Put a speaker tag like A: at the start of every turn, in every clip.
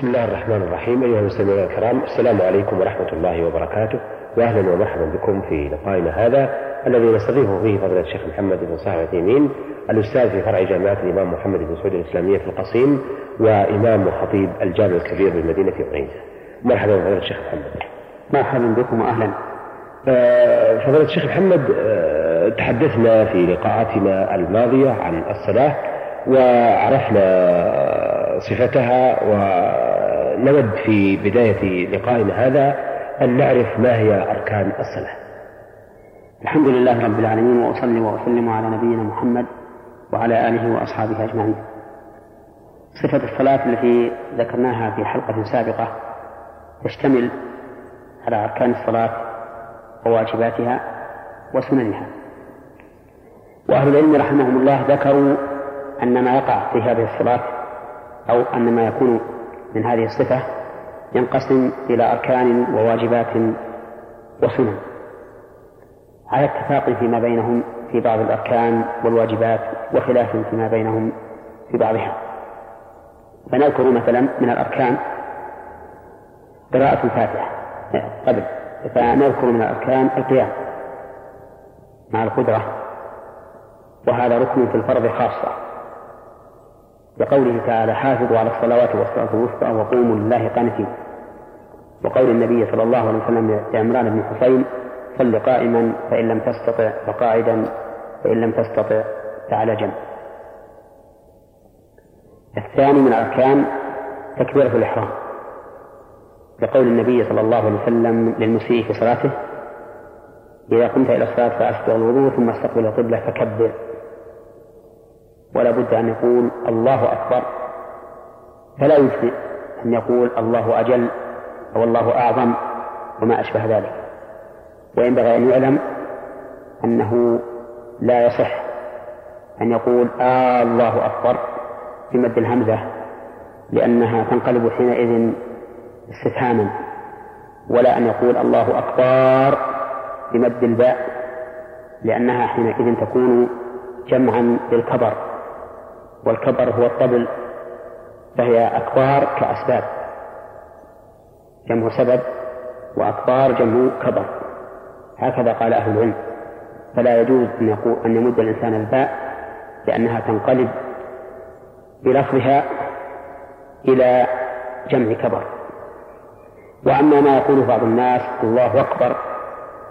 A: بسم الله الرحمن الرحيم أيها المستمعون الكرام السلام عليكم ورحمة الله وبركاته وأهلا ومرحبا بكم في لقائنا هذا الذي نستضيفه فيه فضيلة الشيخ محمد بن صالح العثيمين الأستاذ في فرع جامعة الإمام محمد بن سعود الإسلامية في القصيم وإمام وخطيب الجامع الكبير بالمدينة عنيزة مرحبا فضيلة الشيخ محمد.
B: مرحبا بكم وأهلا.
A: آه، فضيلة الشيخ محمد آه، تحدثنا في لقاءاتنا الماضية عن الصلاة وعرفنا صفتها ونود في بداية لقائنا هذا أن نعرف ما هي أركان الصلاة.
B: الحمد لله رب العالمين وأصلي وأسلم على نبينا محمد وعلى آله وأصحابه أجمعين. صفة الصلاة التي ذكرناها في حلقة سابقة تشتمل على أركان الصلاة وواجباتها وسننها. وأهل العلم رحمهم الله ذكروا أن ما يقع في هذه الصلاة أو أن ما يكون من هذه الصفة ينقسم إلى أركان وواجبات وسنن. على اتفاق فيما بينهم في بعض الأركان والواجبات وخلاف فيما بينهم في بعضها. فنذكر مثلا من الأركان قراءة الفاتحة. قبل. فنذكر من الأركان القيام مع القدرة. وهذا ركن في الفرض خاصة. لقوله تعالى حافظوا على الصلوات والصلاة الوسطى وقوموا لله قانتين. وقول النبي صلى الله عليه وسلم لعمران بن حسين صل قائما فإن لم تستطع فقاعدا فإن لم تستطع فعلى جنب. الثاني من الأركان تكبيرة الإحرام. لقول النبي صلى الله عليه وسلم للمسيء في صلاته إذا قمت إلى الصلاة فأسبغ الوضوء ثم استقبل القبلة فكبر. ولا بد أن يقول الله أكبر. فلا يجزئ أن يقول الله أجل أو الله أعظم وما أشبه ذلك. وينبغي أن يعلم أنه لا يصح أن يقول آه الله أكبر بمد الهمزة لأنها تنقلب حينئذ استفهاما ولا أن يقول الله أكبر بمد الباء لأنها حينئذ تكون جمعا للكبر. والكبر هو الطبل فهي أكبار كأسباب. جمع سبب وأكبار جمع كبر. هكذا قال أهل العلم. فلا يجوز أن يقول أن يمد الإنسان الباء لأنها تنقلب بلفظها إلى جمع كبر. وأما ما يقول بعض الناس الله أكبر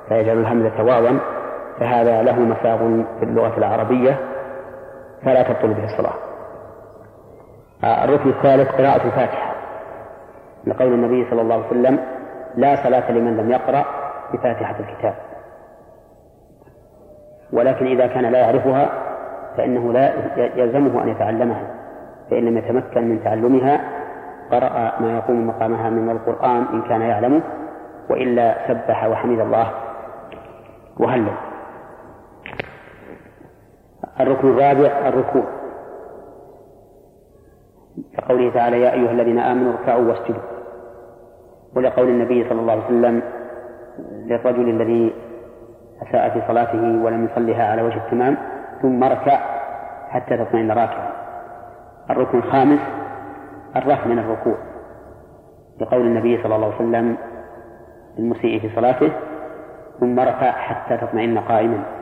B: فيجعل الهمزة واوا فهذا له مساغ في اللغة العربية فلا تبطل به الصلاة. الركن الثالث قراءة الفاتحة. لقول النبي صلى الله عليه وسلم لا صلاة لمن لم يقرأ بفاتحة الكتاب. ولكن إذا كان لا يعرفها فإنه لا يلزمه أن يتعلمها فإن لم يتمكن من تعلمها قرأ ما يقوم مقامها من القرآن إن كان يعلمه وإلا سبح وحمد الله وهلل. الركن الرابع الركوع. كقوله تعالى يا أيها الذين آمنوا اركعوا واسجدوا. ولقول النبي صلى الله عليه وسلم للرجل الذي أساء في صلاته ولم يصلها على وجه التمام ثم اركع حتى تطمئن راكعا. الركن الخامس الرفع من الركوع. لقول النبي صلى الله عليه وسلم للمسيء في صلاته ثم رفع حتى تطمئن قائما.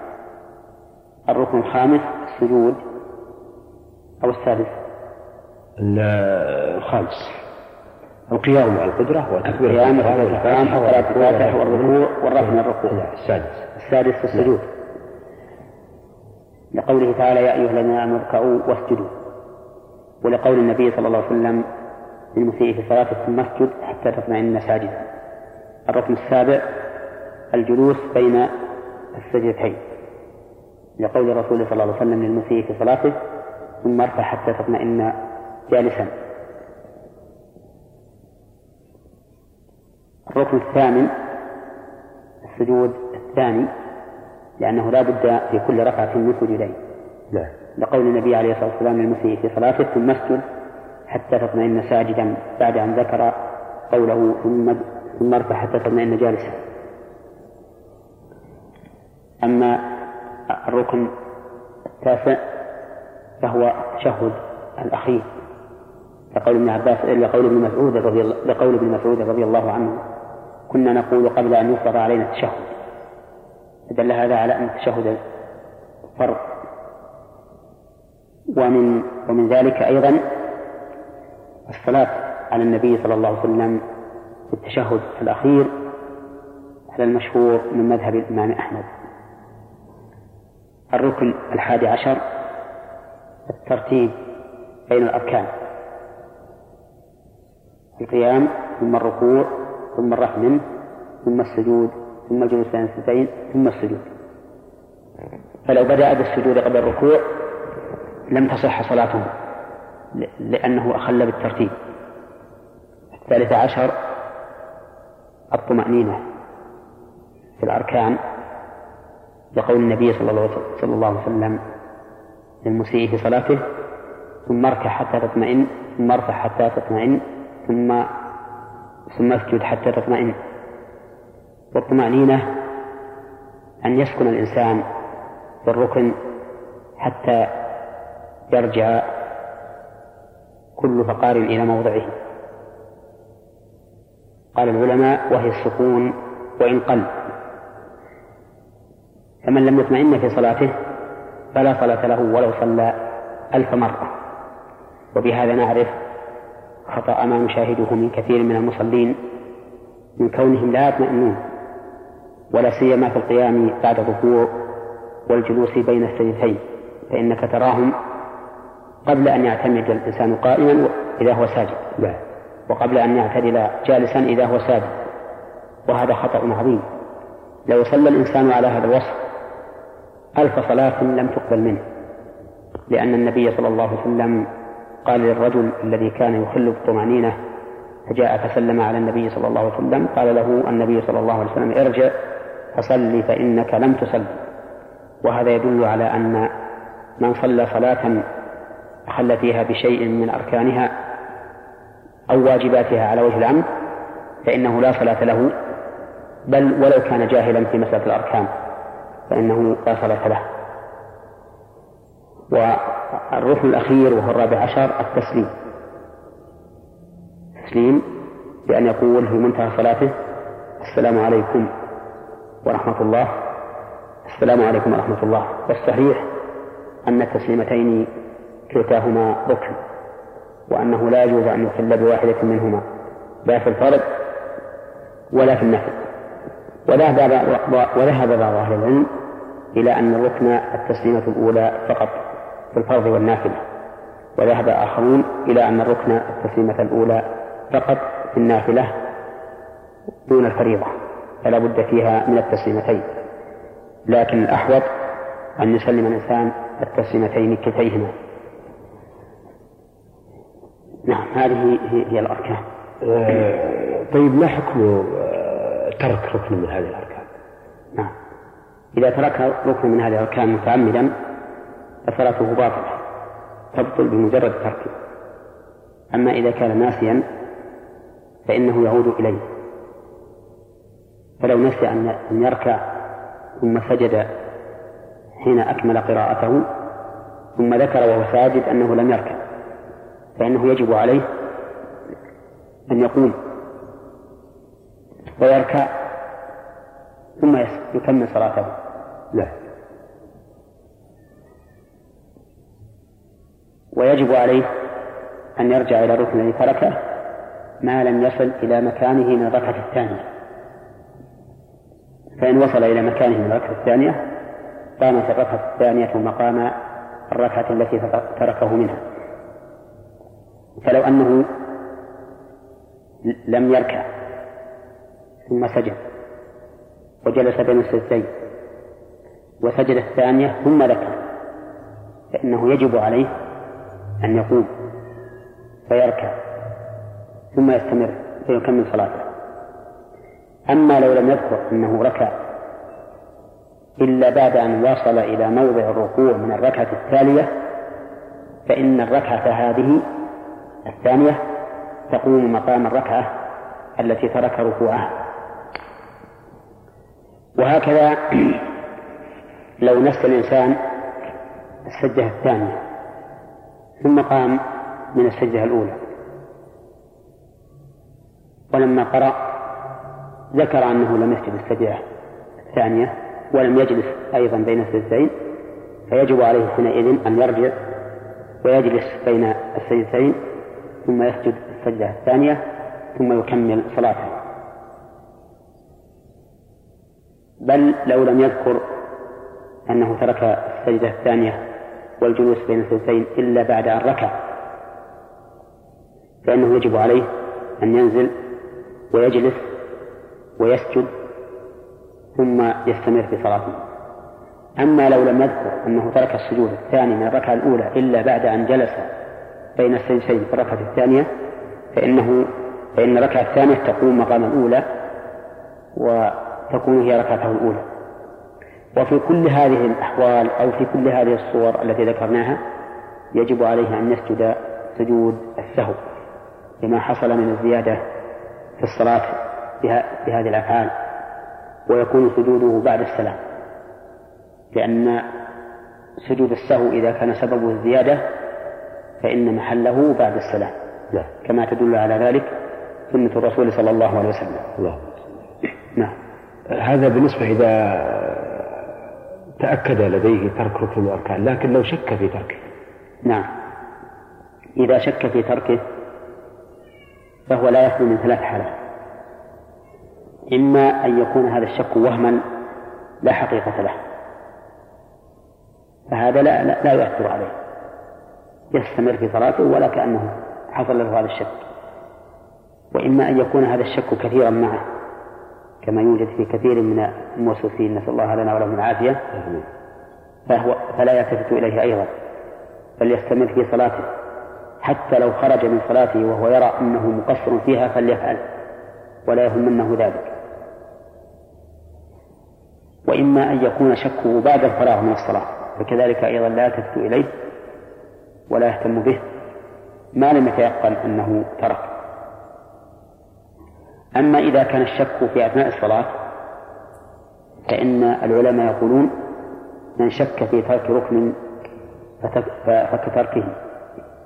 B: الركن الخامس السجود أو السادس؟
A: الخامس. القيام مع القدرة
B: وتكبير القيام والقيام وقراءة الفاتحة والركوع والرفع من الركوع.
A: السادس.
B: السادس السجود. لقوله تعالى يا أيها الذين آمنوا اركعوا واسجدوا. ولقول النبي صلى الله عليه وسلم للمسيء في صلاته ثم اسجد حتى تطمئن ساجدا. الركن السابع الجلوس بين السجدتين. لقول الرسول صلى الله عليه وسلم للمسيء في صلاته ثم ارفع حتى تطمئن جالسا. الركن الثامن السجود الثاني لأنه لا بد في كل ركعة من سجودين
A: نعم
B: لقول النبي عليه الصلاة والسلام للمسيء في صلاته ثم اسجد حتى تطمئن ساجدا بعد أن ذكر قوله ثم ثم ارفع حتى تطمئن جالسا. أما الركن التاسع فهو التشهد الأخير لقول ابن عباس لقول ابن مسعود رضي الله لقول ابن مسعود رضي الله عنه كنا نقول قبل أن يفرض علينا التشهد. فدل هذا على أن التشهد فرض. ومن ومن ذلك أيضا الصلاة على النبي صلى الله عليه وسلم في التشهد الأخير على المشهور من مذهب الإمام أحمد. الركن الحادي عشر الترتيب بين الأركان. القيام ثم الركوع ثم الرفع منه ثم السجود ثم الجلوس بين السجدين ثم السجود. فلو بدأ بالسجود قبل الركوع لم تصح صلاته لأنه أخل بالترتيب. الثالث عشر الطمأنينة في الأركان. لقول النبي صلى الله عليه وسلم للمسيء في صلاته ثم اركع حتى تطمئن ثم ارفع حتى تطمئن ثم ثم اسجد حتى تطمئن. والطمأنينة أن يسكن الإنسان في الركن حتى يرجع كل فقار إلى موضعه. قال العلماء وهي السكون وإن قل. فمن لم يطمئن في صلاته فلا صلاة له ولو صلى ألف مرة وبهذا نعرف خطأ ما نشاهده من كثير من المصلين من كونهم لا يطمئنون ولا سيما في القيام بعد الركوع والجلوس بين السجدتين فإنك تراهم قبل أن يعتمد الإنسان قائما إذا هو ساجد لا. وقبل أن يعتدل جالسا إذا هو ساجد وهذا خطأ عظيم لو صلى الإنسان على هذا الوصف ألف صلاة لم تقبل منه لأن النبي صلى الله عليه وسلم قال للرجل الذي كان يخل بالطمأنينة فجاء فسلم على النبي صلى الله عليه وسلم قال له النبي صلى الله عليه وسلم ارجع فصل فإنك لم تصل. وهذا يدل على أن من صلى صلاة أخل فيها بشيء من أركانها أو واجباتها على وجه العمد فإنه لا صلاة له بل ولو كان جاهلا في مسألة الأركان. فإنه لا صلاة له. والركن الأخير وهو الرابع عشر التسليم. التسليم بأن يقول في منتهى صلاته. السلام عليكم ورحمة الله. السلام عليكم ورحمة الله. والصحيح أن التسليمتين كلتاهما ركن وأنه لا يجوز أن يخل بواحدة منهما لا في الفرض ولا في النفل. وذهب وذهب بعض أهل العلم إلى أن الركن التسليمة الأولى فقط في الفرض والنافلة وذهب آخرون إلى أن الركن التسليمة الأولى فقط في النافلة دون الفريضة فلا بد فيها من التسليمتين. لكن الأحوط أن يسلم الإنسان التسليمتين كلتيهما نعم هذه هي الأركان.
A: آه، طيب ما حكم ترك ركن من هذه الأركان.
B: نعم. إذا ترك ركن من هذه الأركان متعمدا فصلاته باطلة. تبطل بمجرد تركه. أما إذا كان ناسيا فإنه يعود إليه. فلو نسي أن يركع ثم سجد حين أكمل قراءته ثم ذكر وهو ساجد أنه لم يركع فإنه يجب عليه أن يقوم. ويركع ثم يكمل صلاته. لا. ويجب عليه أن يرجع إلى الركن الذي تركه ما لم يصل إلى مكانه من الركعة الثانية. فإن وصل إلى مكانه من الركعة الثانية قامت الركعة الثانية مقام الركعة التي تركه منها. فلو أنه لم يركع ثم سجد وجلس بين السجدين وسجد الثانية ثم ذكر. فإنه يجب عليه أن يقوم. فيركع. ثم يستمر فيكمل صلاته. أما لو لم يذكر أنه ركع إلا بعد أن وصل إلى موضع الركوع من الركعة التالية فإن الركعة هذه الثانية تقوم مقام الركعة التي ترك ركوعها. وهكذا لو نسى الإنسان السجدة الثانية ثم قام من السجدة الأولى. ولما قرأ ذكر أنه لم يسجد السجدة الثانية ولم يجلس أيضا بين السجدتين فيجب عليه حينئذ أن يرجع ويجلس بين السجدتين ثم يسجد السجدة الثانية ثم يكمل صلاته. بل لو لم يذكر أنه ترك السجدة الثانية والجلوس بين السجدتين إلا بعد أن ركع. فإنه يجب عليه أن ينزل ويجلس ويسجد ثم يستمر في صلاته. أما لو لم يذكر أنه ترك السجود الثاني من الركعة الأولى إلا بعد أن جلس بين السجدتين في الركعة الثانية فإنه فإن الركعة الثانية تقوم مقام الأولى وتكون هي ركعته الأولى. وفي كل هذه الأحوال أو في كل هذه الصور التي ذكرناها يجب عليه أن يسجد سجود السهو لما حصل من الزيادة في الصلاة بهذه الأفعال. ويكون سجوده بعد السلام. لأن سجود السهو إذا كان سببه الزيادة فإن محله بعد السلام. لا. كما تدل على ذلك سنة الرسول صلى الله عليه وسلم. الله.
A: هذا بالنسبة إذا تأكد لديه ترك ركن الأركان لكن لو شك في تركه.
B: نعم. إذا شك في تركه فهو لا يخلو من ثلاث حالات. إما أن يكون هذا الشك وهما لا حقيقة له. فهذا لا, لا, لا يؤثر عليه. يستمر في صلاته ولا كأنه حصل له هذا الشك. وإما أن يكون هذا الشك كثيرا معه. كما يوجد في كثير من الموسوسين نسأل الله لنا ولهم العافية. فهو فلا يلتفت إليه أيضا بل يستمر في صلاته. حتى لو خرج من صلاته وهو يرى أنه مقصر فيها فليفعل ولا يهمنه ذلك. وإما أن يكون شكه بعد الفراغ من الصلاة فكذلك أيضا لا يلتفت إليه ولا يهتم به ما لم يتيقن أنه ترك. أما إذا كان الشك في أثناء الصلاة فإن العلماء يقولون من شك في ترك ركن فكتركه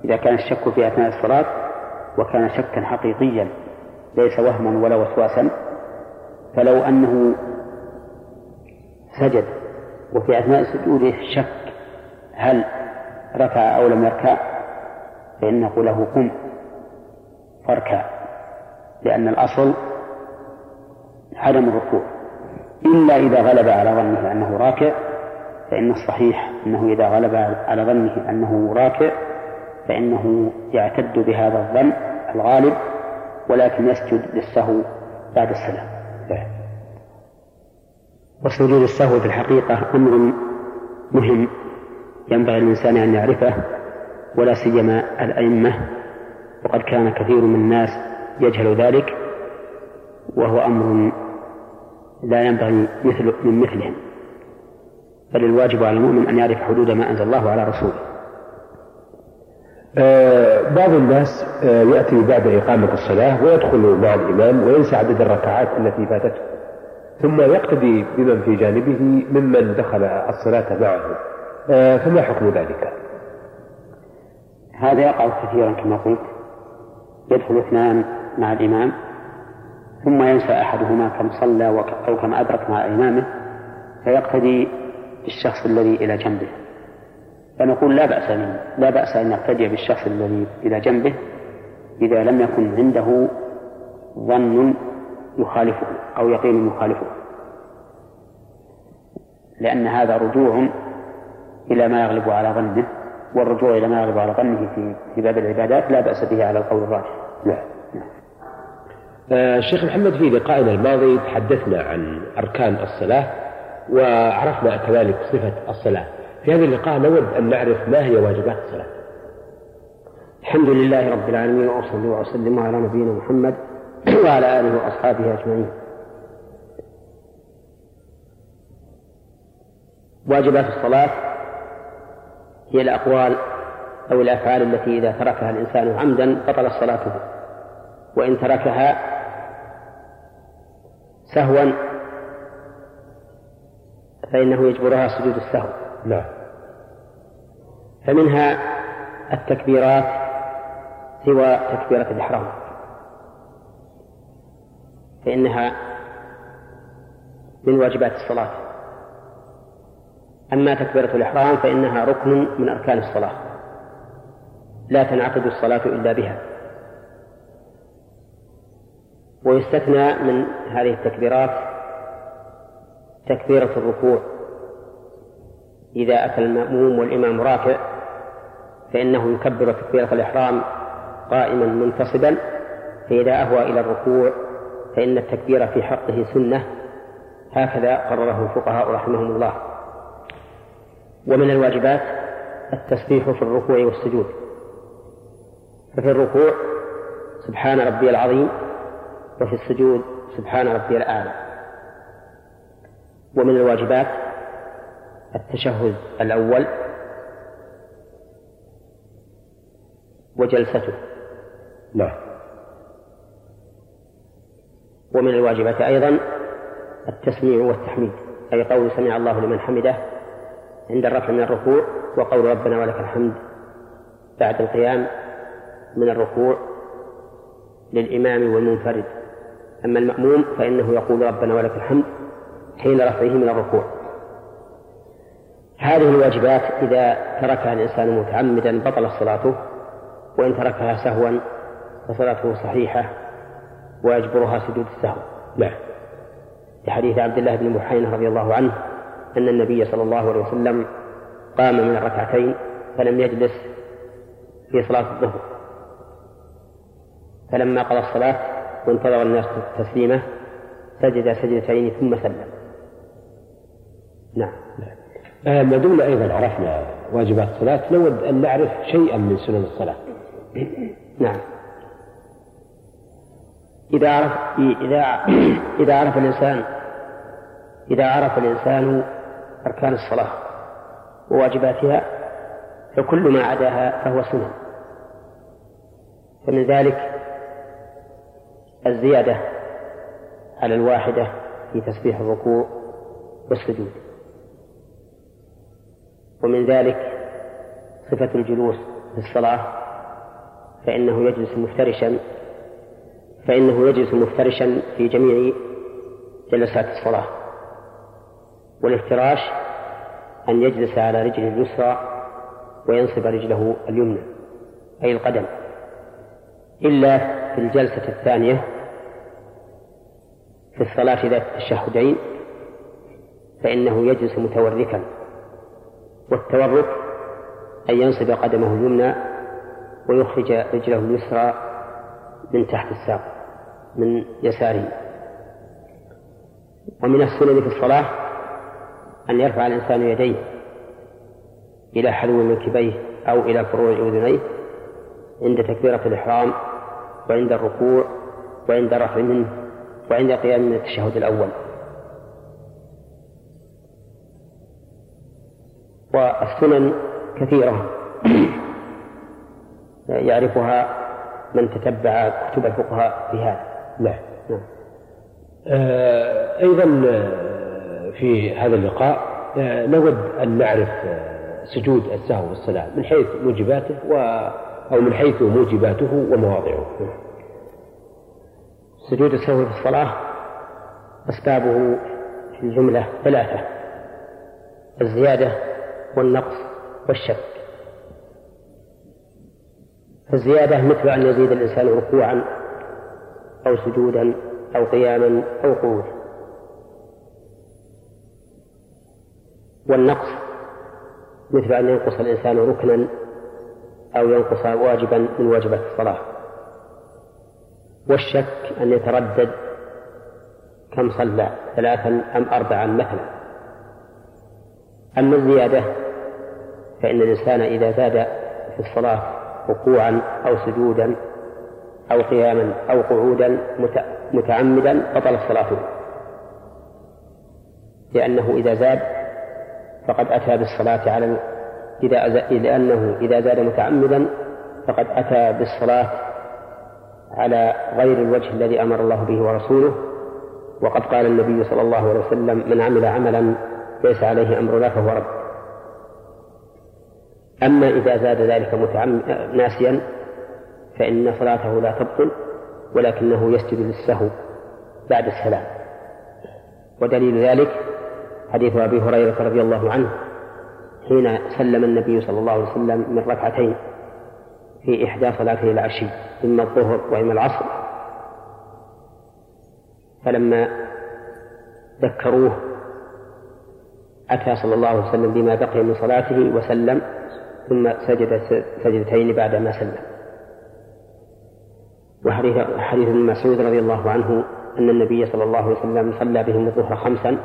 B: إذا كان الشك في أثناء الصلاة وكان شكا حقيقيا ليس وهما ولا وسواسا فلو أنه سجد وفي أثناء سجوده شك هل ركع أو لم يركع فإن نقول له قم فاركع. لأن الأصل عدم الركوع. إلا إذا غلب على ظنه أنه راكع فإن الصحيح أنه إذا غلب على ظنه أنه راكع فإنه يعتد بهذا الظن الغالب ولكن يسجد للسهو بعد السلام. وسجود السهو في الحقيقة أمر مهم ينبغي الإنسان أن يعرفه ولا سيما الأئمة وقد كان كثير من الناس يجهل ذلك وهو أمر لا ينبغي مثل من مثلهم بل الواجب على المؤمن أن يعرف حدود ما أنزل الله على رسوله.
A: آه بعض الناس آه يأتي بعد إقامة الصلاة ويدخل مع الإمام وينسى عدد الركعات التي فاتته. ثم يقتدي بمن في جانبه ممن دخل الصلاة معه. آه فما حكم ذلك؟
B: هذا يقع كثيرا كما قلت. يدخل اثنان مع الإمام ثم ينسى أحدهما كم صلى أو كم أدرك مع إمامه فيقتدي بالشخص الذي إلى جنبه فنقول لا بأس منه لا بأس أن يقتدي بالشخص الذي إلى جنبه إذا لم يكن عنده ظن يخالفه أو يقين يخالفه لأن هذا رجوع إلى ما يغلب على ظنه والرجوع إلى ما يغلب على ظنه في في باب العبادات لا بأس به على القول الراجح. نعم.
A: آه شيخ محمد في لقائنا الماضي تحدثنا عن أركان الصلاة وعرفنا كذلك صفة الصلاة. في هذا اللقاء نود أن نعرف ما هي واجبات الصلاة.
B: الحمد لله رب العالمين وأصلي وأسلم على نبينا محمد وعلى آله وأصحابه أجمعين. واجبات الصلاة هي الأقوال أو الأفعال التي إذا تركها الإنسان عمدا بطلت صلاته وإن تركها سهوا فإنه يجبرها سجود السهو.
A: نعم
B: فمنها التكبيرات سوى تكبيرة الإحرام. فإنها من واجبات الصلاة. أما تكبيرة الإحرام فإنها ركن من أركان الصلاة. لا تنعقد الصلاة إلا بها. ويستثنى من هذه التكبيرات تكبيرة الركوع. إذا أتى المأموم والإمام راكع فإنه يكبر تكبيرة الإحرام قائما منتصبا فإذا أهوى إلى الركوع فإن التكبير في حقه سنة. هكذا قرره الفقهاء رحمهم الله. ومن الواجبات التسبيح في الركوع والسجود. ففي الركوع سبحان ربي العظيم وفي السجود سبحان ربي الأعلى. ومن الواجبات التشهد الأول وجلسته.
A: نعم.
B: ومن الواجبات أيضا التسميع والتحميد أي قول سمع الله لمن حمده عند الرفع من الركوع وقول ربنا ولك الحمد بعد القيام من الركوع للإمام والمنفرد. أما المأموم فإنه يقول ربنا ولك الحمد حين رفعه من الركوع. هذه الواجبات إذا تركها الإنسان متعمدا بطلت صلاته وإن تركها سهوا فصلاته صحيحة ويجبرها سجود السهو.
A: نعم.
B: لحديث عبد الله بن بحينة رضي الله عنه أن النبي صلى الله عليه وسلم قام من الركعتين فلم يجلس في صلاة الظهر. فلما قضى الصلاة وانتظر الناس تسليمه سجد سجدتين ثم سلم. نعم.
A: آه ما دمنا أيضا عرفنا واجبات الصلاة. نود أن نعرف شيئا من سنن الصلاة.
B: نعم. إذا عرف إذا إذا عرف الإنسان إذا عرف الإنسان أركان الصلاة وواجباتها فكل ما عداها فهو سنن. فمن ذلك الزيادة على الواحدة في تسبيح الركوع والسجود. ومن ذلك صفة الجلوس في الصلاة فإنه يجلس مفترشا فإنه يجلس مفترشا في جميع جلسات الصلاة. والافتراش أن يجلس على رجله اليسرى وينصب رجله اليمنى أي القدم إلا في الجلسة الثانية في الصلاة ذات التشهدين فإنه يجلس متوركا والتورك أن ينصب قدمه اليمنى ويخرج رجله اليسرى من تحت الساق من يساره. ومن السنن في الصلاة أن يرفع الإنسان يديه إلى حلو منكبيه أو إلى فروع أذنيه عند تكبيرة الإحرام وعند الركوع وعند الرفع منه وعند القيام من التشهد الأول. والسنن كثيرة. يعرفها من تتبع كتب الفقهاء في هذا.
A: نعم. نعم آه أيضا آه، في هذا اللقاء آه نود أن نعرف آه سجود السهو والصلاة من حيث موجباته و أو من حيث موجباته ومواضعه.
B: سجود السهو في الصلاة أسبابه في الجملة ثلاثة الزيادة والنقص والشك. فالزيادة مثل أن يزيد الإنسان ركوعا أو سجودا أو قياما أو قعودا. والنقص مثل أن ينقص الإنسان ركنا أو ينقص واجبا من واجبات الصلاة. والشك أن يتردد كم صلى ثلاثا أم أربعا مثلا. أما الزيادة فإن الإنسان إذا زاد في الصلاة ركوعا أو سجودا أو قياما أو قعودا متعمدا بطلت صلاته لأنه إذا زاد فقد أتى بالصلاة على إذا لأنه إذا زاد متعمدا فقد أتى بالصلاة على غير الوجه الذي أمر الله به ورسوله وقد قال النبي صلى الله عليه وسلم من عمل عملا ليس عليه أمرنا فهو رد. أما إذا زاد ذلك متعم... ناسيا فإن صلاته لا تبطل ولكنه يسجد للسهو بعد السلام. ودليل ذلك حديث أبي هريرة رضي الله عنه حين سلم النبي صلى الله عليه وسلم من ركعتين في إحدى صلاته العشي إما الظهر وإما العصر. فلما ذكروه أتى صلى الله عليه وسلم بما بقي من صلاته وسلم ثم سجد سجدتين بعد ما سلم. وحديث حديث ابن مسعود رضي الله عنه أن النبي صلى الله عليه وسلم صلى بهم الظهر خمسا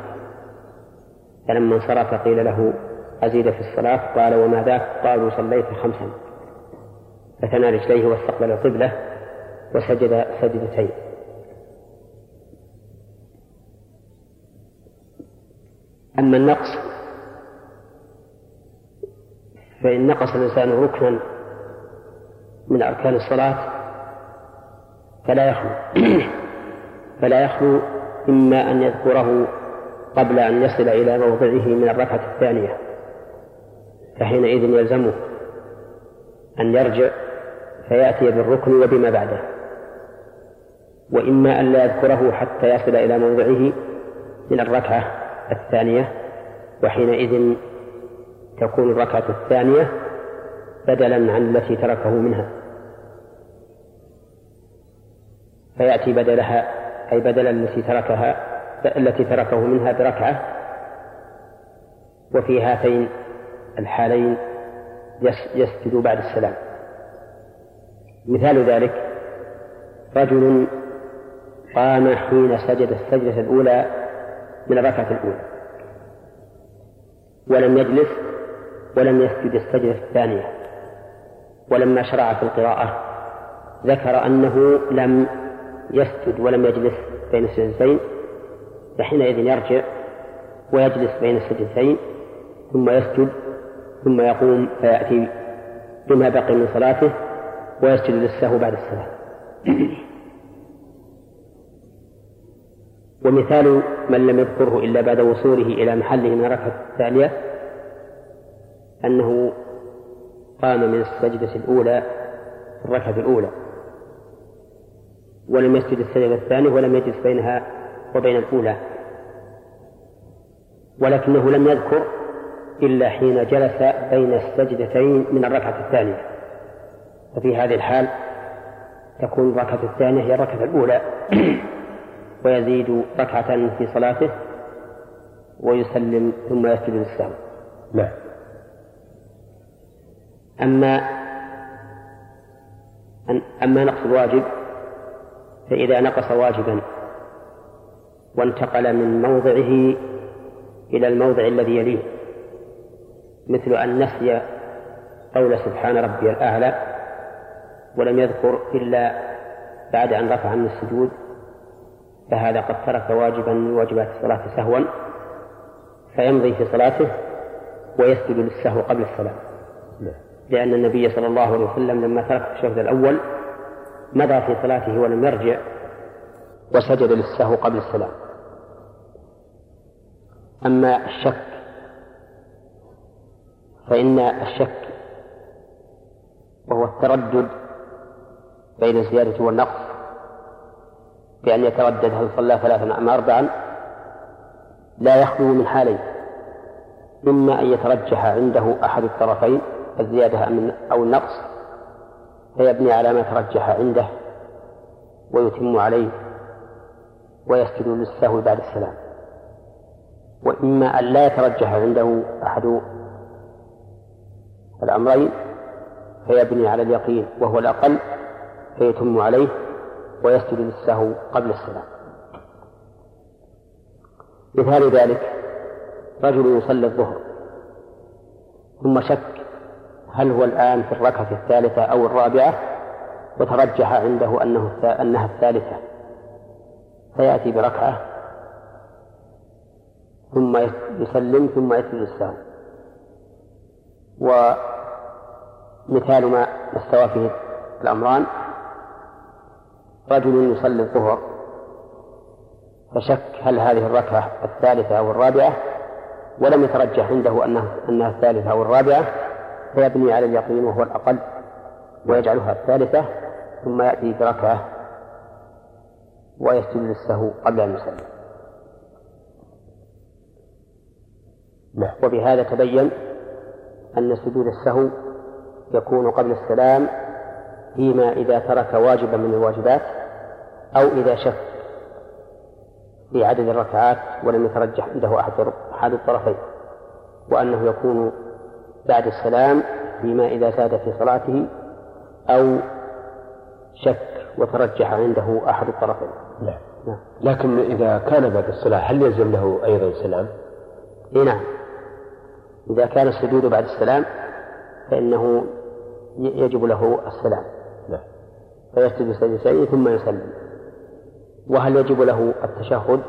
B: فلما انصرف قيل له أزيد في الصلاة؟ قال وما ذاك قالوا صليت خمسا. فثنى رجليه واستقبل القبلة وسجد سجدتين. أما النقص فإن نقص الإنسان ركنا من أركان الصلاة فلا يخلو. فلا يخلو إما أن يذكره قبل أن يصل إلى موضعه من الركعة الثانية. فحينئذ يلزمه أن يرجع فيأتي بالركن وبما بعده. وإما أن لا يذكره حتى يصل إلى موضعه من الركعة الثانية وحينئذ تكون الركعة الثانية بدلا عن التي تركه منها. فيأتي بدلها أي بدلا التي تركها التي تركه منها بركعة وفي هاتين الحالين يسجد بعد السلام. مثال ذلك رجل قام حين سجد السجدة الأولى من الركعة الأولى ولم يجلس ولم يسجد السجدة الثانية. ولما شرع في القراءة ذكر أنه لم يسجد ولم يجلس بين السجدتين فحينئذ يرجع ويجلس بين السجدتين ثم يسجد ثم يقوم فيأتي بما بقي من صلاته ويسجد للسهو بعد الصلاة. ومثال من لم يذكره إلا بعد وصوله إلى محله من الركعة التالية أنه قام من السجدة الأولى في الركعة الأولى ولم يسجد السجدة الثانية ولم يجلس بينها وبين الأولى ولكنه لم يذكر إلا حين جلس بين السجدتين من الركعة الثانية. ففي هذه الحال تكون الركعة الثانية هي الركعة الأولى. ويزيد ركعة في صلاته ويسلم ثم يسجد للسهو
A: نعم.
B: أما أما نقص الواجب فإذا نقص واجبا وانتقل من موضعه إلى الموضع الذي يليه. مثل أن نسي قول سبحان ربي الأعلى ولم يذكر إلا بعد أن رفع من السجود فهذا قد ترك واجبا من واجبات الصلاة سهوا فيمضي في صلاته ويسجد للسهو قبل الصلاة. لأن النبي صلى الله عليه وسلم لما ترك الشهد الأول مضى في صلاته ولم يرجع وسجد للسهو قبل السلام أما الشك فإن الشك وهو التردد بين الزيادة والنقص بأن يتردد هل صلى ثلاثا أم أربعا لا يخلو من حالين. إما أن يترجح عنده أحد الطرفين الزيادة أو النقص فيبني على ما ترجح عنده ويتم عليه ويسجد للسهو بعد السلام. وإما أن لا يترجح عنده أحد الأمرين فيبني على اليقين وهو الأقل فيتم عليه ويسجد للسهو قبل السلام. مثال ذلك رجل يصلي الظهر ثم شك هل هو الآن في الركعة الثالثة أو الرابعة وترجح عنده أنه أنها الثالثة. فيأتي بركعة ثم يسلم ثم يسجد السهو ومثال ما استوى فيه الأمران. رجل يصلي الظهر فشك هل هذه الركعة الثالثة أو الرابعة؟ ولم يترجح عنده أنها أنها الثالثة أو الرابعة فيبني على اليقين وهو الأقل ويجعلها الثالثة ثم يأتي بركعة ويسجد للسهو قبل أن يسلم نعم. وبهذا تبين أن سجود السهو يكون قبل السلام فيما إذا ترك واجبا من الواجبات أو إذا شك في عدد الركعات ولم يترجح عنده أحد أحد الطرفين وأنه يكون بعد السلام فيما إذا زاد في صلاته أو شك وترجح عنده أحد الطرفين
A: نعم. نعم. لكن إذا كان بعد الصلاة هل يلزم له أيضا سلام؟
B: إيه نعم إذا كان السجود بعد السلام فإنه يجب له السلام. نعم. فيسجد سجدتين ثم يسلم. وهل يجب له التشهد؟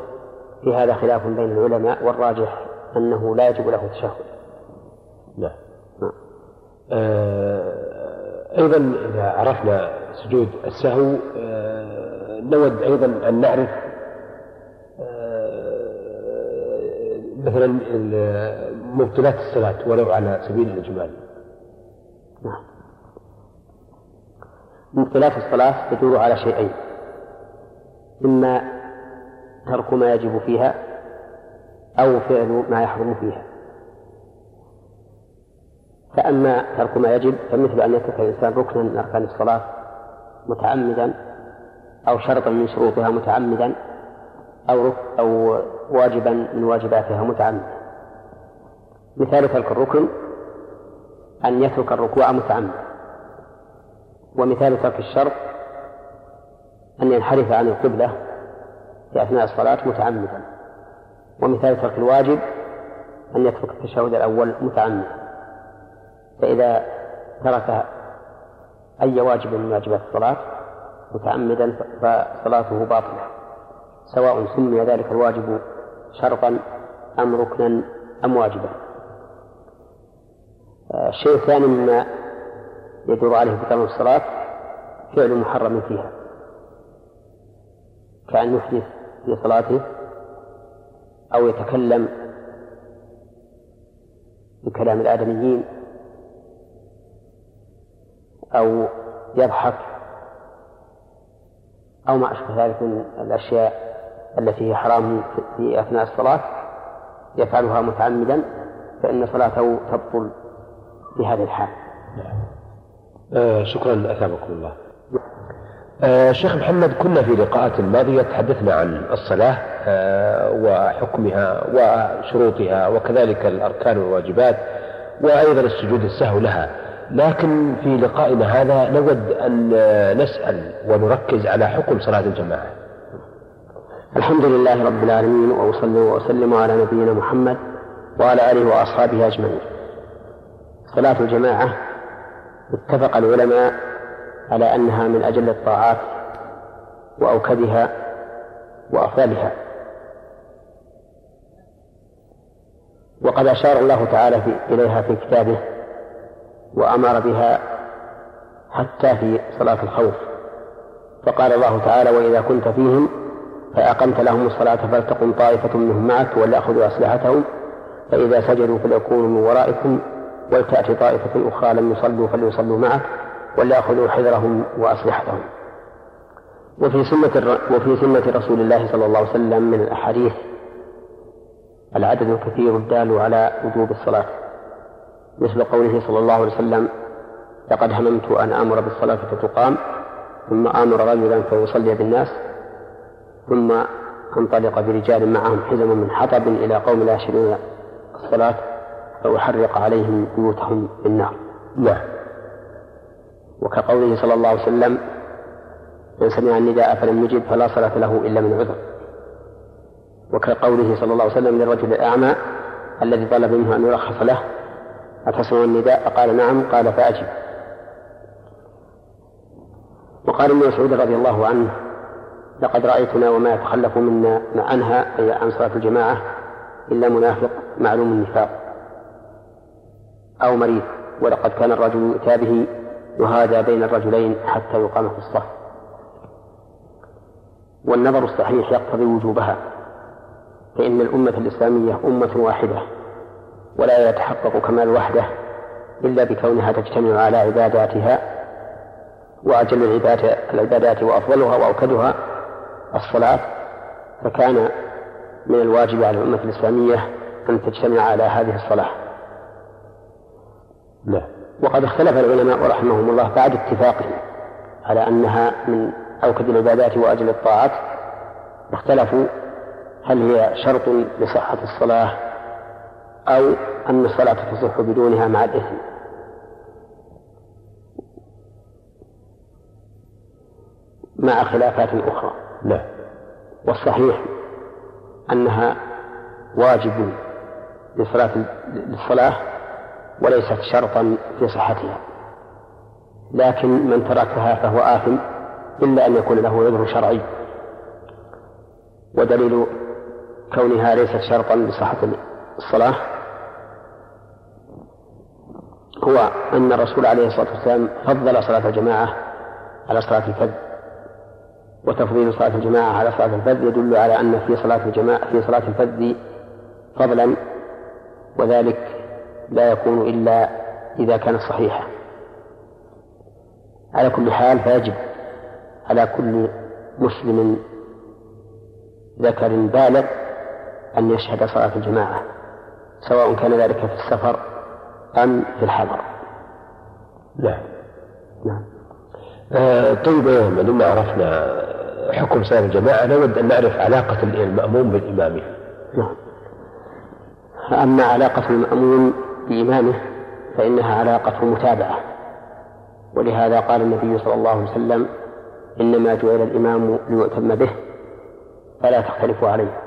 B: في هذا خلاف بين العلماء والراجح أنه لا يجب له التشهد.
A: نعم, نعم. آه أيضا إذا عرفنا سجود السهو آه نود أيضا أن نعرف آه مثلا مبطلات الصلاة ولو على سبيل الإجمال.
B: نعم. مبطلات الصلاة تدور على شيئين. إما ترك ما يجب فيها أو فعل ما يحرم فيها. فأما ترك ما يجب فمثل أن يترك الإنسان ركنا من أركان الصلاة متعمدا أو شرطا من شروطها متعمدا أو أو واجبا من واجباتها متعمدا. مثال ترك الركن أن يترك الركوع متعمدا. ومثال ترك الشرط أن ينحرف عن القبلة في أثناء الصلاة متعمدا. ومثال ترك الواجب أن يترك التشهد الأول متعمدا. فإذا ترك أي واجب من واجبات الصلاة متعمدا فصلاته باطلة سواء سمي ذلك الواجب شرطا أم ركنا أم واجبا. الشيء الثاني مما يدور عليه بطلان الصلاة فعل محرم فيها. كأن يحدث في صلاته أو يتكلم بكلام الآدميين أو يضحك أو ما أشبه ذلك من الأشياء التي هي حرام في أثناء الصلاة يفعلها متعمدا فإن صلاته تبطل في هذه الحال
A: آه شكرا أثابكم الله. آه شيخ محمد كنا في لقاءات ماضية تحدثنا عن الصلاة آه وحكمها وشروطها وكذلك الأركان والواجبات وأيضا السجود السهو لها. لكن في لقائنا هذا نود أن نسأل ونركز على حكم صلاة الجماعة.
B: الحمد لله رب العالمين وأصلي وأسلم على نبينا محمد وعلى آله وأصحابه أجمعين. صلاة الجماعة اتفق العلماء على أنها من أجل الطاعات وأوكدها وأفضلها. وقد أشار الله تعالى في إليها في كتابه وأمر بها حتى في صلاة الخوف. فقال الله تعالى وإذا كنت فيهم فأقمت لهم الصلاة فلتقم طائفة منهم معك وليأخذوا أسلحتهم. فإذا سجدوا فليكونوا من ورائكم ولتأتي طائفة أخرى لم يصلوا فليصلوا معك وليأخذوا حذرهم وأسلحتهم وفي سنة وفي سنة رسول الله صلى الله عليه وسلم من الأحاديث العدد الكثير الدال على وجوب الصلاة. مثل قوله صلى الله عليه وسلم لقد هممت أن آمر بالصلاة فتقام ثم آمر رجلا فيصلي بالناس ثم أنطلق برجال معهم حزم من حطب إلى قوم لا يشهدون الصلاة فأحرق عليهم بيوتهم بالنار. نعم. وكقوله صلى الله عليه وسلم من سمع النداء فلم يجب فلا صلاة له إلا من عذر. وكقوله صلى الله عليه وسلم للرجل الأعمى الذي طلب منه أن يرخص له أتسمع النداء؟ فقال نعم. قال فأجب. وقال ابن مسعود رضي الله عنه لقد رأيتنا وما يتخلف منا عنها أي عن صلاة الجماعة إلا منافق معلوم النفاق. أو مريض ولقد كان الرجل يؤتى به يهادى بين الرجلين حتى يقام في الصف. والنظر الصحيح يقتضي وجوبها فإن الأمة الإسلامية أمة واحدة ولا يتحقق كمال الوحدة إلا بكونها تجتمع على عباداتها وأجل العبادات العبادات وأفضلها وأوكدها الصلاة. فكان من الواجب على الأمة الإسلامية أن تجتمع على هذه الصلاة.
A: نعم.
B: وقد اختلف العلماء رحمهم الله بعد اتفاقهم على أنها من أوكد العبادات وأجل الطاعات اختلفوا هل هي شرط لصحة الصلاة أو أن الصلاة تصح بدونها مع الإثم. مع خلافات أخرى.
A: نعم.
B: والصحيح أنها واجب لصلاة للصلاة وليست شرطا في صحتها. لكن من تركها فهو آثم إلا أن يكون له عذر شرعي. ودليل كونها ليست شرطا لصحة الصلاة هو أن الرسول عليه الصلاة والسلام فضل صلاة الجماعة على صلاة الفذ وتفضيل صلاة الجماعة على صلاة الفذ يدل على أن في صلاة الجماعة في صلاة الفذ فضلا وذلك لا يكون إلا إذا كانت صحيحة على كل حال فيجب على كل مسلم ذكر بالغ أن يشهد صلاة الجماعة سواء كان ذلك في السفر أم في الحضر.
A: نعم
B: نعم.
A: آه طيب يا أحمد ما عرفنا حكم صلاة الجماعة؟ نود أن نعرف علاقة المأموم بالإمام.
B: نعم. أما علاقة المأموم بإمامه فإنها علاقة متابعة. ولهذا قال النبي صلى الله عليه وسلم إنما جعل الإمام ليؤتم به فلا تختلفوا عليه.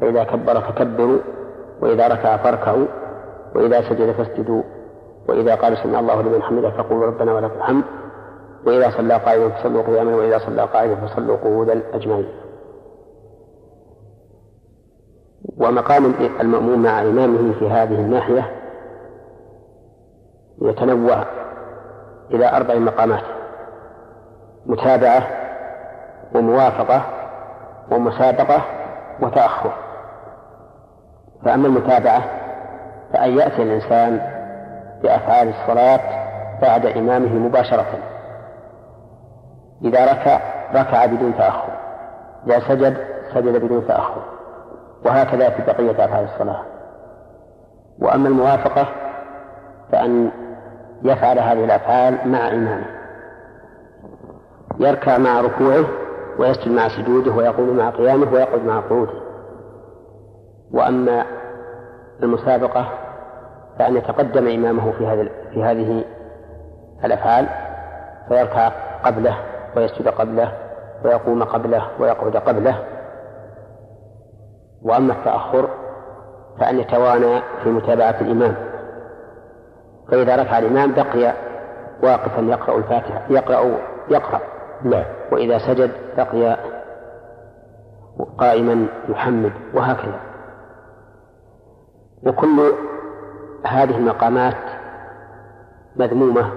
B: فإذا كبر فكبروا وإذا ركع فاركعوا وإذا سجد فاسجدوا وإذا قال سمع الله لمن حمده فقولوا ربنا ولك الحمد وإذا صلى قائما فصلوا قياما وإذا صلى قائما فصلوا قعودا أجمعين. ومقام المأموم مع إمامه في هذه الناحية يتنوع إلى أربع مقامات متابعة وموافقة ومسابقة وتأخر. فأما المتابعة فأن يأتي الإنسان بأفعال الصلاة بعد إمامه مباشرة. إذا ركع ركع بدون تأخر. إذا سجد سجد بدون تأخر. وهكذا في بقية أفعال الصلاة. وأما الموافقة فأن يفعل هذه الأفعال مع إمامه يركع مع ركوعه ويسجد مع سجوده ويقوم مع قيامه ويقعد مع قعوده. وأما المسابقة فأن يتقدم إمامه في هذه في هذه الأفعال فيركع قبله ويسجد قبله ويقوم قبله ويقعد قبله. وأما التأخر فأن يتوانى في متابعة الإمام. فإذا رفع الإمام بقي واقفا يقرأ الفاتحة يقرأ يقرأ.
A: نعم.
B: وإذا سجد بقي قائما يحمد وهكذا. وكل هذه المقامات مذمومة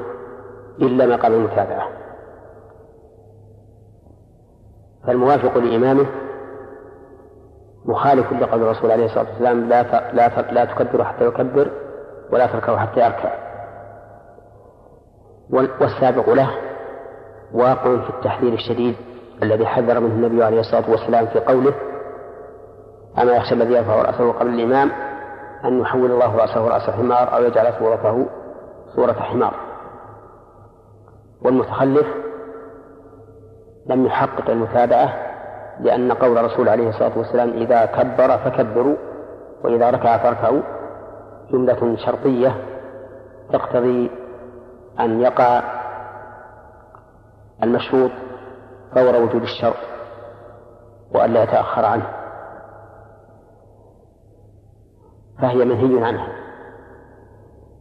B: إلا مقام المتابعة. فالموافق لإمامه مخالف لقول الرسول عليه الصلاة والسلام لا لا لا تكبر حتى يكبر. ولا تركع حتى يركع. والسابق له واقع في التحذير الشديد الذي حذر منه النبي عليه الصلاة والسلام في قوله أما يخشى الذي يرفع رأسه قبل الإمام أن يحول الله رأسه رأس حمار أو يجعل صورته صورة حمار. والمتخلف لم يحقق المتابعة لأن قول الرسول عليه الصلاة والسلام إذا كبر فكبروا وإذا ركع فاركعوا. جملة شرطية تقتضي أن يقع المشروط فور وجود الشرط وألا يتأخر عنه. فهي منهي عنها.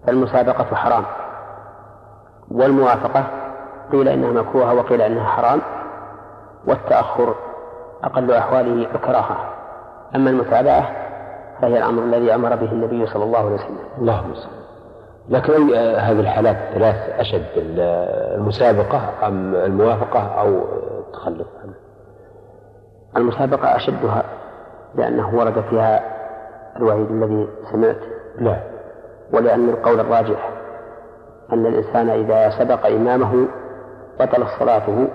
B: فالمسابقة حرام. والموافقة قيل إنها مكروهة وقيل إنها حرام والتأخر أقل أحواله الكراهة أما المتابعة فهي الأمر الذي أمر به النبي صلى الله عليه وسلم.
A: اللهم صل لكن أي هذه الحالات الثلاث أشد المسابقة أم الموافقة أو التخلف؟
B: المسابقة أشدها لأنه ورد فيها الوعيد الذي سمعت.
A: نعم
B: ولأن القول الراجح أن الإنسان إذا سبق إمامه بطلت صلاته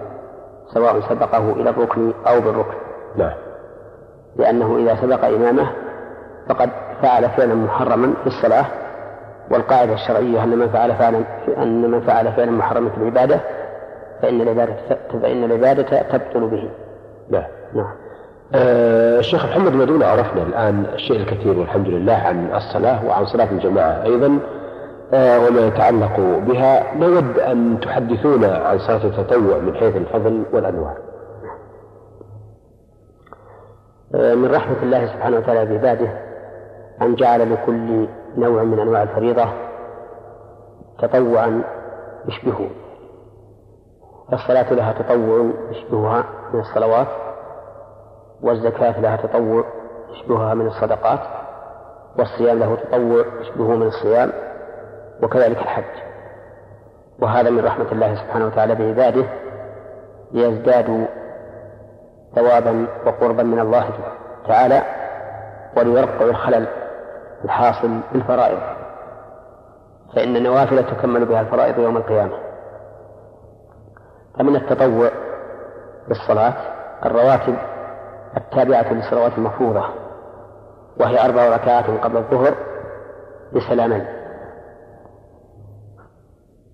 B: سواء سبقه إلى الركن أو بالركن.
A: نعم
B: لأنه إذا سبق إمامه فقد فعل فعلا محرما في الصلاة والقاعدة الشرعية أن من فعل فعلا أن من فعل فعلا محرما في العبادة فإن العبادة فإن العبادة تبطل به.
A: نعم. نعم. آه الشيخ محمد مدونة عرفنا الآن الشيء الكثير والحمد لله عن الصلاة وعن صلاة الجماعة أيضا آه وما يتعلق بها نود أن تحدثونا عن صلاة التطوع من حيث الفضل والأنواع.
B: آه من رحمة الله سبحانه وتعالى بعباده أن جعل لكل نوع من أنواع الفريضة تطوعا يشبهه. فالصلاة لها تطوع يشبهها من الصلوات والزكاة لها تطوع يشبهها من الصدقات والصيام له تطوع يشبهه من الصيام وكذلك الحج. وهذا من رحمة الله سبحانه وتعالى بعباده ليزدادوا ثوابا وقربا من الله تعالى وليرقعوا الخلل الحاصل بالفرائض فإن النوافل تكمل بها الفرائض يوم القيامة. فمن التطوع بالصلاة الرواتب التابعة للصلوات المفروضة وهي أربع ركعات قبل الظهر بسلامين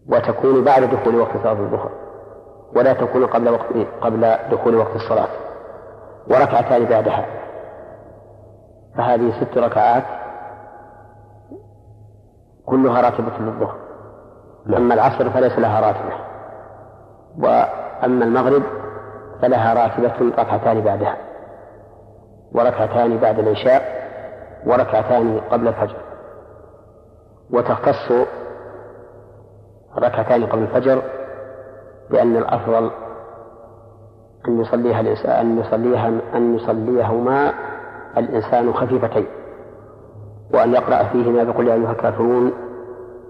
B: وتكون بعد دخول وقت صلاة الظهر ولا تكون قبل وقت قبل دخول وقت الصلاة وركعتان بعدها. فهذه ست ركعات كلها راتبة للظهر أما العصر فليس لها راتبة. وأما المغرب فلها راتبة ركعتان بعدها. وركعتان بعد العشاء وركعتان قبل الفجر. وتختص ركعتان قبل الفجر بأن الأفضل أن يصليها الإنسان أن يصليها أن يصليهما الإنسان خفيفتين. وأن يقرأ فيهما بقول يا أيها الكافرون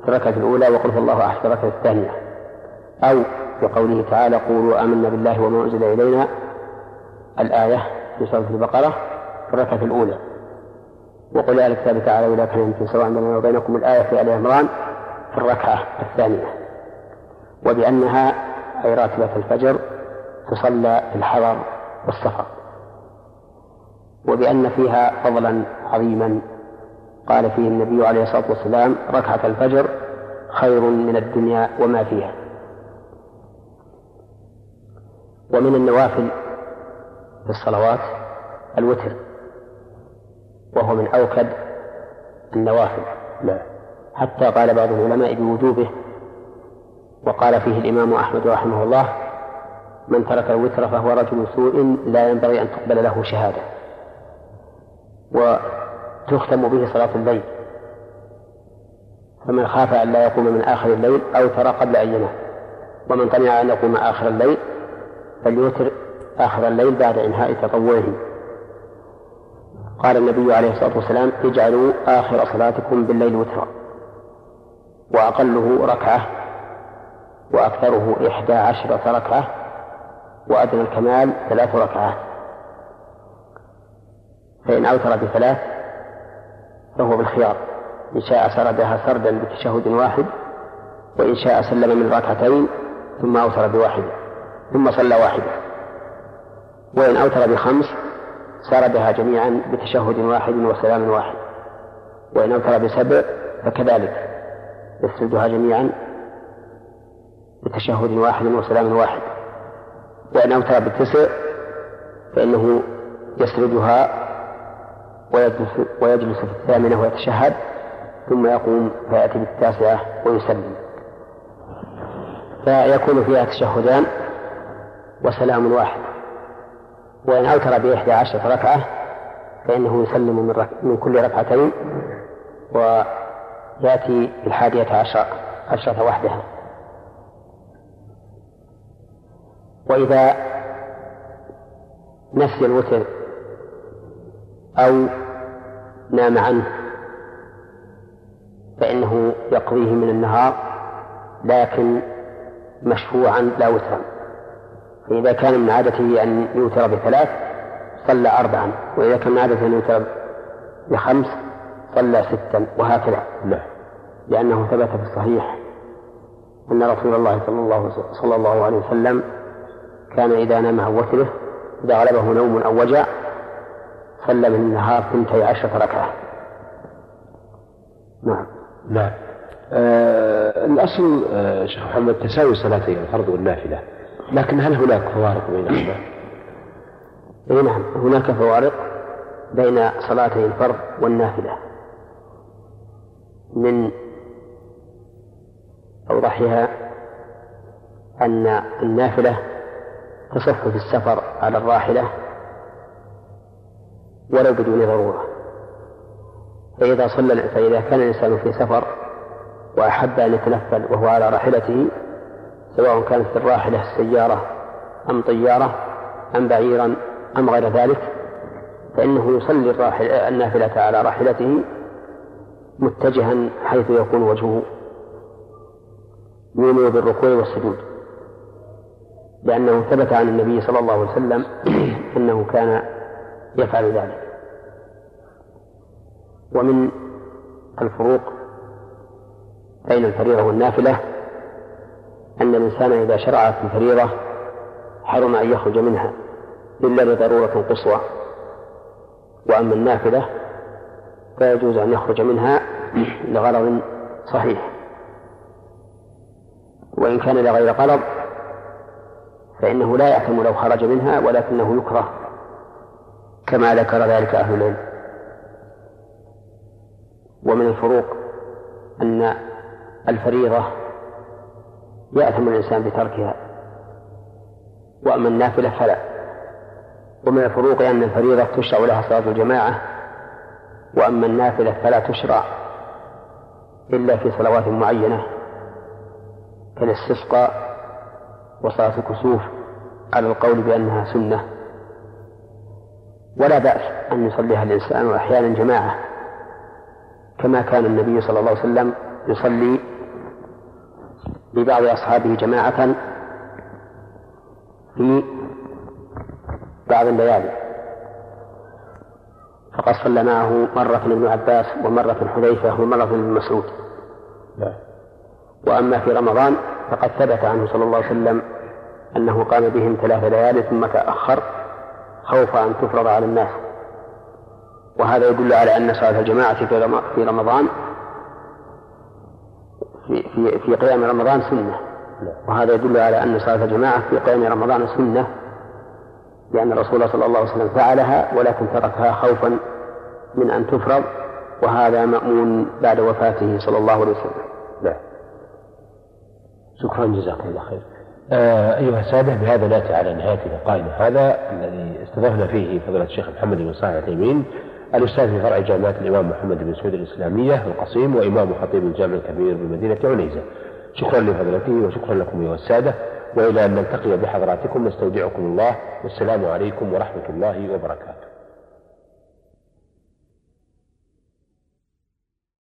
B: في الركعة الأولى وقل الله أحد في الركعة الثانية. أو بقوله تعالى قولوا آمنا بالله وما أنزل إلينا الآية في سورة البقرة في الركعة الأولى. وقل يا الكتاب تعالى ولا يمكن سواء بيننا وبينكم الآية في آل عمران في الركعة الثانية. وبأنها أي راتبة الفجر تصلى في الحضر والسفر. وبأن فيها فضلا عظيما قال فيه النبي عليه الصلاة والسلام ركعة الفجر خير من الدنيا وما فيها. ومن النوافل في الصلوات الوتر وهو من أوكد النوافل. لا حتى قال بعض العلماء بوجوبه وقال فيه الإمام أحمد رحمه الله من ترك الوتر فهو رجل سوء لا ينبغي أن تقبل له شهادة. وتختم به صلاة الليل. فمن خاف أن لا يقوم من آخر الليل أو ترى قبل أن ينام ومن طمع أن يقوم آخر الليل فليوتر آخر الليل بعد إنهاء تطوعه. قال النبي عليه الصلاة والسلام اجعلوا آخر صلاتكم بالليل وترا. وأقله ركعة وأكثره إحدى عشرة ركعة وأدنى الكمال ثلاث ركعات. فإن أوتر بثلاث فهو بالخيار. إن شاء سردها سردا بتشهد واحد وإن شاء سلم من ركعتين ثم أوتر بواحدة ثم صلى واحدة وإن أوتر بخمس سردها جميعا بتشهد واحد وسلام واحد. وإن أوتر بسبع فكذلك. يسردها جميعا بتشهد واحد وسلام واحد. وإن أوتر بالتسع فإنه يسردها ويجلس, ويجلس في الثامنة ويتشهد ثم يقوم فيأتي بالتاسعة ويسلم فيكون فيها تشهدان وسلام واحد وإن أوتر بإحدى عشرة ركعة فإنه يسلم من. من كل ركعتين ويأتي بالحادية عشرة عشرة وحدها وإذا نسي الوتر أو نام عنه. فإنه يقضيه من النهار لكن مشفوعا لا وترا. فإذا كان من عادته أن يوتر بثلاث صلى أربعا. وإذا كان من عادته أن يوتر بخمس صلى ستا. وهكذا. لا لأنه ثبت في الصحيح أن رسول الله صلى الله, صلى الله عليه وسلم كان إذا نام عن وتره إذا غلبه نوم أو وجع صلى من النهار ثنتي عشرة ركعة.
A: نعم. نعم. آه الأصل آه شيخ محمد تساوي صلاتي الفرض والنافلة. لكن هل هناك فوارق بينهما؟
B: إي نعم. هناك فوارق بين صلاتي الفرض والنافلة. من أوضحها أن النافلة تصح في السفر على الراحلة ولو بدون ضرورة. فإذا صلى فإذا كان الإنسان في سفر وأحب أن يتنفل وهو على راحلته سواء كانت الراحلة سيارة أم طيارة أم بعيرا أم غير ذلك فإنه يصلي النافلة على راحلته متجها حيث يكون وجهه يؤمن بالركوع والسجود. لأنه ثبت عن النبي صلى الله عليه وسلم أنه كان يفعل ذلك. ومن الفروق بين الفريضة والنافلة؟ أن الإنسان إذا شرع في الفريضة حرم أن يخرج منها إلا لضرورة قصوى. وأما النافلة فيجوز أن يخرج منها لغرض صحيح. وإن كان لغير غرض فإنه لا يأثم لو خرج منها ولكنه يكره كما ذكر ذلك أهل العلم. ومن الفروق أن الفريضة يأثم الإنسان بتركها وأما النافلة فلا. ومن الفروق أن الفريضة تشرع لها صلاة الجماعة وأما النافلة فلا تشرع إلا في صلوات معينة كالاستسقاء وصلاة الكسوف على القول بأنها سنة. ولا بأس أن يصليها الإنسان أحيانا جماعة كما كان النبي صلى الله عليه وسلم يصلي ببعض أصحابه جماعة في بعض الليالي. فقد صلى معه مرة ابن عباس ومرة حذيفة ومرة ابن مسعود. نعم. وأما في رمضان فقد ثبت عنه صلى الله عليه وسلم أنه قام بهم ثلاث ليال ثم تأخر. خوف أن تفرض على الناس وهذا يدل على أن صلاة الجماعة في رمضان في, في, في قيام رمضان سنة وهذا يدل على أن صلاة الجماعة في قيام رمضان سنة لأن الرسول صلى الله عليه وسلم فعلها ولكن تركها خوفا من أن تفرض وهذا مأمون بعد وفاته صلى الله عليه وسلم.
A: نعم. شكرا جزاكم الله خير. آه أيها السادة بهذا نأتي على نهاية لقائنا هذا الذي استضفنا فيه فضيلة الشيخ محمد بن صالح العثيمين الأستاذ في فرع جامعة الإمام محمد بن سعود الإسلامية القصيم وإمام خطيب الجامع الكبير بمدينة عنيزة. شكرا لفضيلته وشكرا لكم أيها السادة. وإلى أن نلتقي بحضراتكم نستودعكم الله والسلام عليكم ورحمة الله وبركاته.